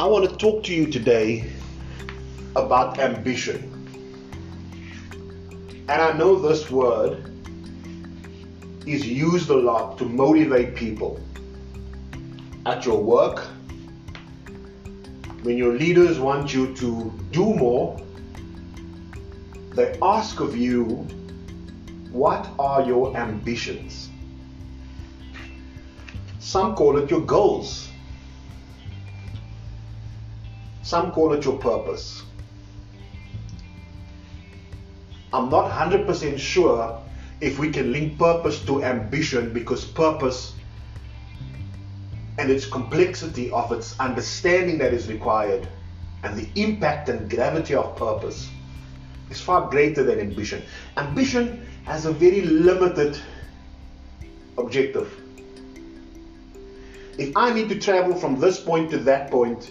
I want to talk to you today about ambition. And I know this word is used a lot to motivate people at your work, when your leaders want you to do more, they ask of you, What are your ambitions? Some call it your goals. Some call it your purpose. I'm not 100% sure if we can link purpose to ambition because purpose and its complexity of its understanding that is required and the impact and gravity of purpose is far greater than ambition. Ambition has a very limited objective. If I need to travel from this point to that point,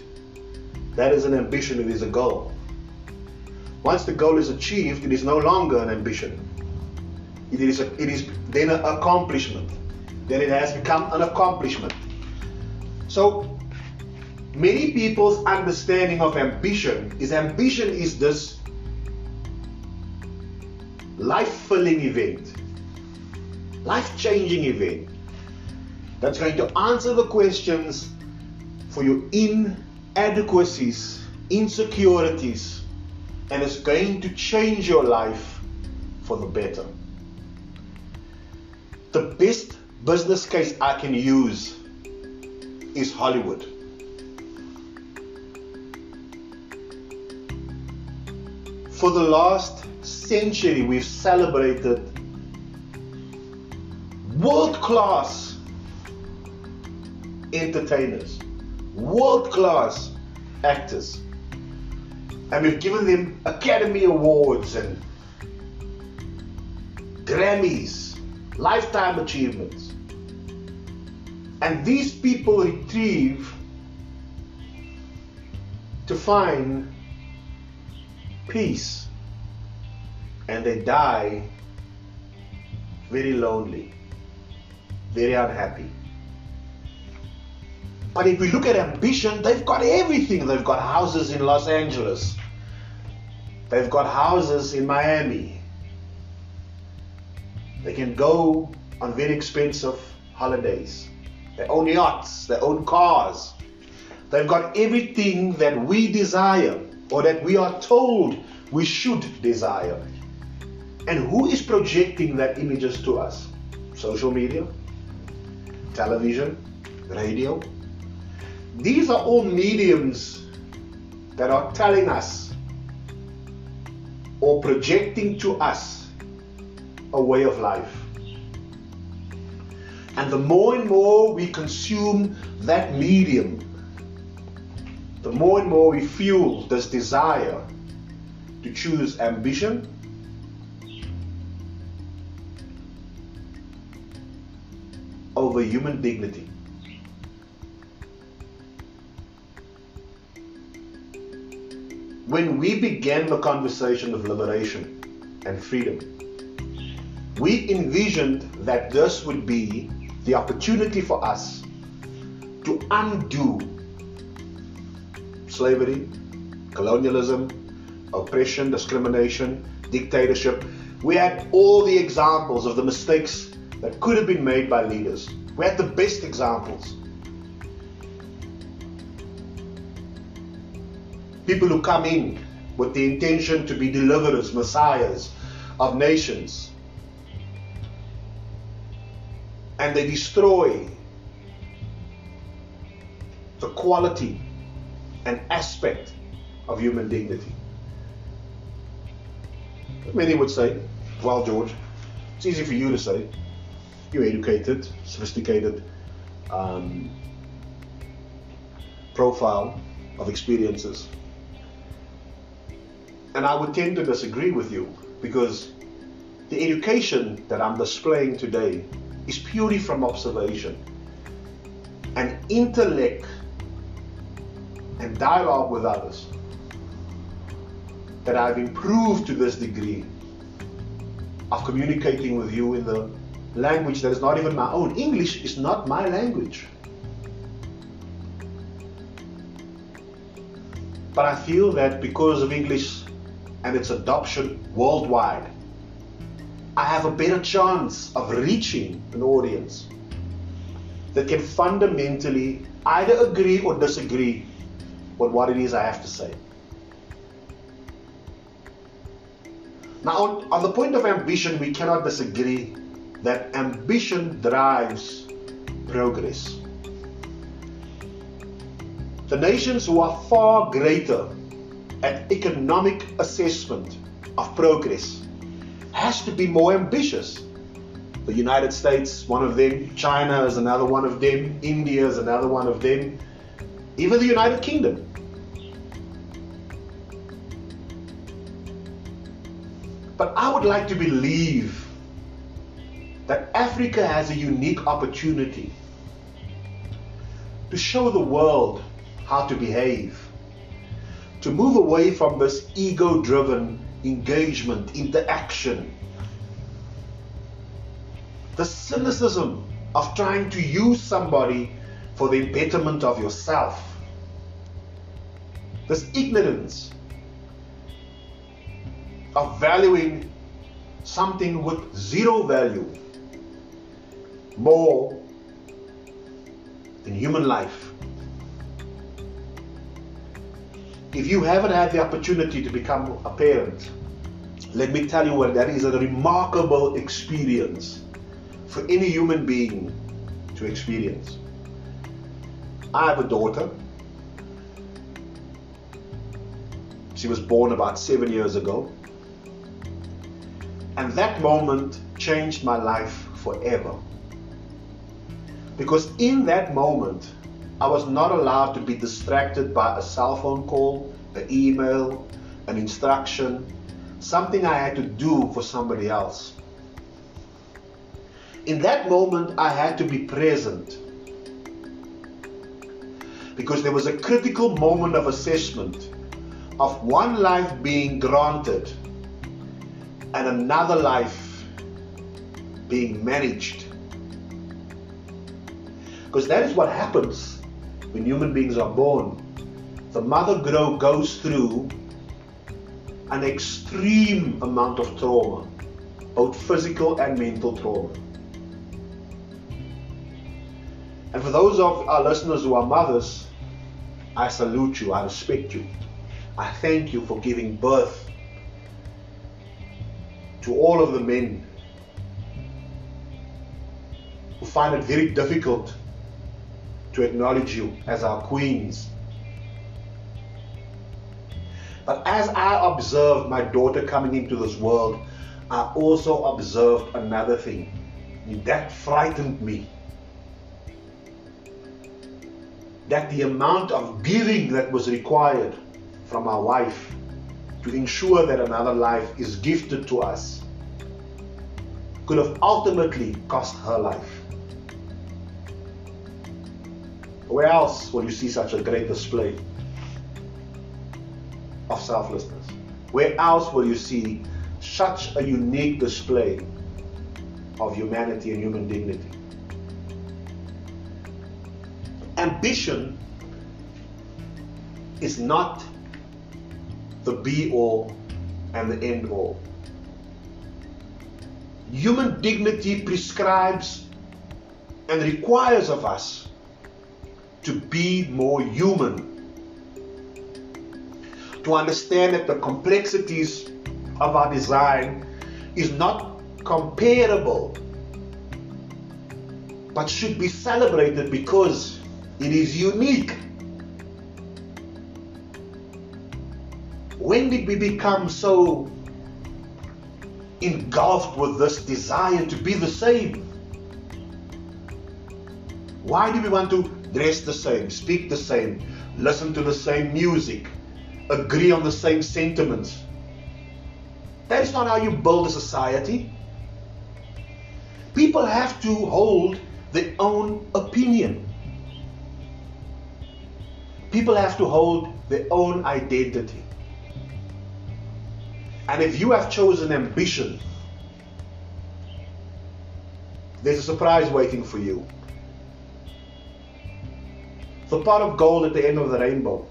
that is an ambition, it is a goal. Once the goal is achieved, it is no longer an ambition. It is, a, it is then an accomplishment. Then it has become an accomplishment. So, many people's understanding of ambition is ambition is this life filling event, life changing event that's going to answer the questions for your inadequacies, insecurities, and it's going to change your life for the better. The best business case I can use is Hollywood. For the last century, we've celebrated world class entertainers, world class actors, and we've given them Academy Awards and Grammys, lifetime achievements. And these people retrieve to find peace and they die very lonely, very unhappy. But if we look at ambition, they've got everything. They've got houses in Los Angeles, they've got houses in Miami. They can go on very expensive holidays. They own yachts, they own cars. They've got everything that we desire or that we are told we should desire. And who is projecting that images to us? Social media, television, radio. These are all mediums that are telling us or projecting to us a way of life. And the more and more we consume that medium, the more and more we fuel this desire to choose ambition over human dignity. When we began the conversation of liberation and freedom, we envisioned that this would be the opportunity for us to undo slavery, colonialism, oppression, discrimination, dictatorship. We had all the examples of the mistakes that could have been made by leaders. We had the best examples. People who come in with the intention to be deliverers, messiahs of nations. And they destroy the quality and aspect of human dignity. Many would say, well, George, it's easy for you to say. You're educated, sophisticated, um, profile of experiences. And I would tend to disagree with you because the education that I'm displaying today is purely from observation and intellect and dialogue with others that I've improved to this degree of communicating with you in the language that is not even my own. English is not my language. But I feel that because of English and its adoption worldwide, I have a better chance of reaching an audience that can fundamentally either agree or disagree with what it is I have to say. Now, on, the point of ambition, we cannot disagree that ambition drives progress. The nations who are far greater at economic assessment of progress has to be more ambitious. The United States, one of them, China is another one of them, India is another one of them, even the United Kingdom. But I would like to believe that Africa has a unique opportunity to show the world how to behave, to move away from this ego driven engagement, interaction, the cynicism of trying to use somebody for the betterment of yourself, this ignorance of valuing something with zero value more than human life. If you haven't had the opportunity to become a parent, let me tell you what that is a remarkable experience for any human being to experience. I have a daughter. She was born about seven years ago. And that moment changed my life forever. Because in that moment, I was not allowed to be distracted by a cell phone call, an email, an instruction, something I had to do for somebody else. In that moment, I had to be present because there was a critical moment of assessment of one life being granted and another life being managed. Because that is what happens when human beings are born. The mother grow, goes through an extreme amount of trauma, both physical and mental trauma. And for those of our listeners who are mothers, I salute you, I respect you. I thank you for giving birth to all of the men who find it very difficult to acknowledge you as our queens. But as I observed my daughter coming into this world, I also observed another thing. That frightened me. That the amount of giving that was required from our wife to ensure that another life is gifted to us could have ultimately cost her life. Where else will you see such a great display of selflessness? Where else will you see such a unique display of humanity and human dignity? Ambition is not the be all and the end all. Human dignity prescribes and requires of us to be more human. To understand that the complexities of our design is not comparable, but should be celebrated because it is unique. When did we become so engulfed with this desire to be the same? Why do we want to dress the same, speak the same, listen to the same music, agree on the same sentiments. That is not how you build a society. People have to hold their own opinion. People have to hold their own identity. And if you have chosen ambition, there's a surprise waiting for you the pot of gold at the end of the rainbow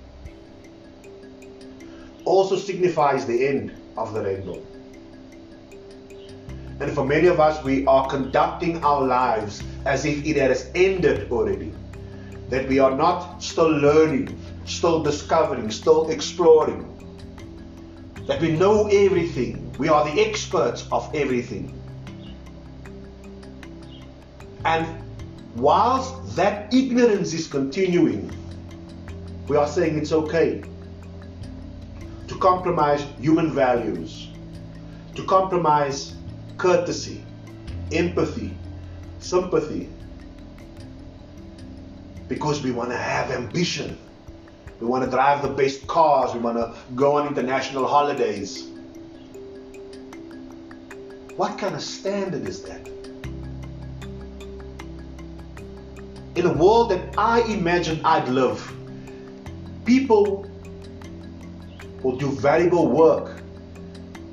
also signifies the end of the rainbow. And for many of us, we are conducting our lives as if it has ended already. That we are not still learning, still discovering, still exploring. That we know everything. We are the experts of everything. And whilst that ignorance is continuing, we are saying it's okay to compromise human values, to compromise courtesy, empathy, sympathy, because we want to have ambition. We want to drive the best cars. We want to go on international holidays. What kind of standard is that? In a world that I imagine I'd live, people will do valuable work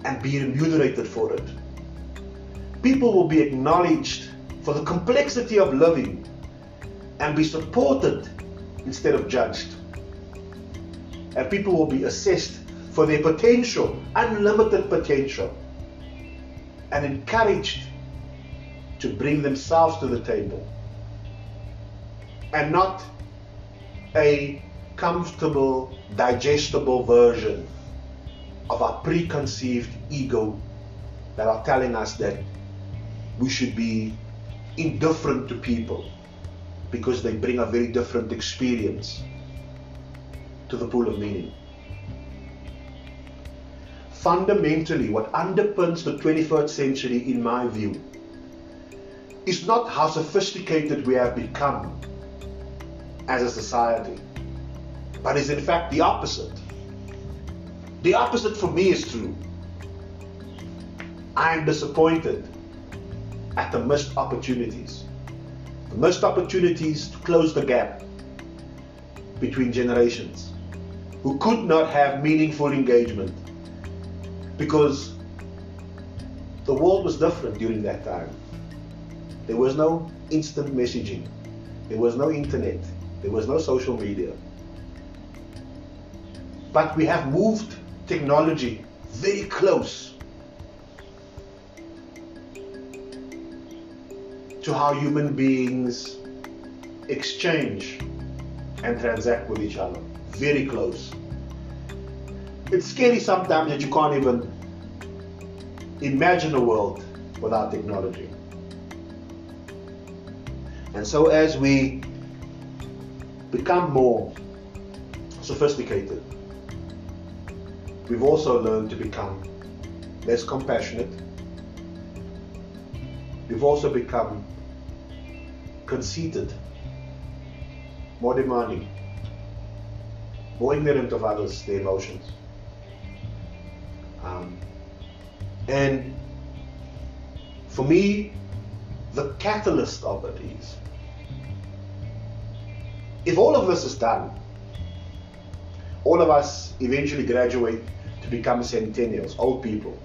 and be remunerated for it. People will be acknowledged for the complexity of living and be supported instead of judged. And people will be assessed for their potential, unlimited potential, and encouraged to bring themselves to the table and not a comfortable, digestible version of our preconceived ego that are telling us that we should be indifferent to people because they bring a very different experience to the pool of meaning. Fundamentally, what underpins the 21st century, in my view, is not how sophisticated we have become as a society but is in fact the opposite. The opposite for me is true. I am disappointed at the missed opportunities. The missed opportunities to close the gap between generations who could not have meaningful engagement because the world was different during that time. There was no instant messaging, there was no internet, there was no social media. But we have moved technology very close to how human beings exchange and transact with each other. Very close. It's scary sometimes that you can't even imagine a world without technology. And so, as we become more sophisticated, we've also learned to become less compassionate. We've also become conceited, more demanding, more ignorant of others, their emotions. Um, and for me, the catalyst of it is if all of this is done, all of us eventually graduate to become centennials, old people.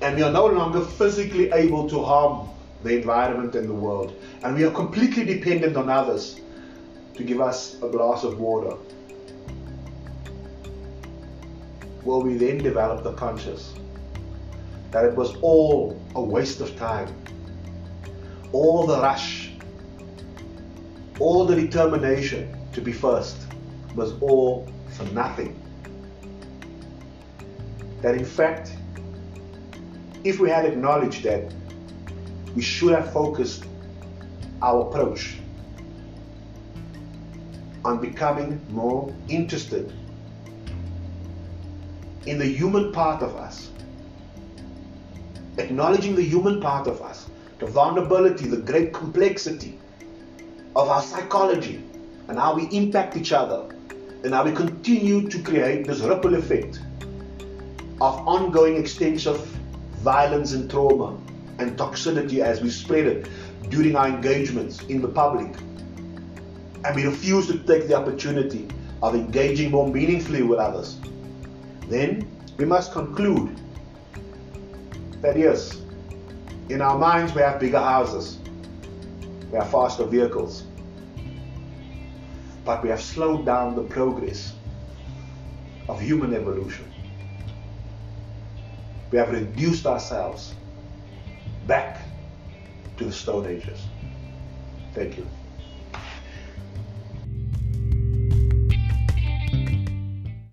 And we are no longer physically able to harm the environment and the world. And we are completely dependent on others to give us a glass of water. Will we then develop the conscious that it was all a waste of time? All the rush, all the determination to be first was all for nothing. That in fact, if we had acknowledged that, we should have focused our approach on becoming more interested in the human part of us, acknowledging the human part of us, the vulnerability, the great complexity of our psychology, and how we impact each other, and how we continue to create this ripple effect of ongoing extensive violence and trauma and toxicity as we spread it during our engagements in the public. And we refuse to take the opportunity of engaging more meaningfully with others. Then we must conclude that yes, in our minds we have bigger houses, we have faster vehicles, but we have slowed down the progress of human evolution. We have reduced ourselves back to the Stone Ages. Thank you.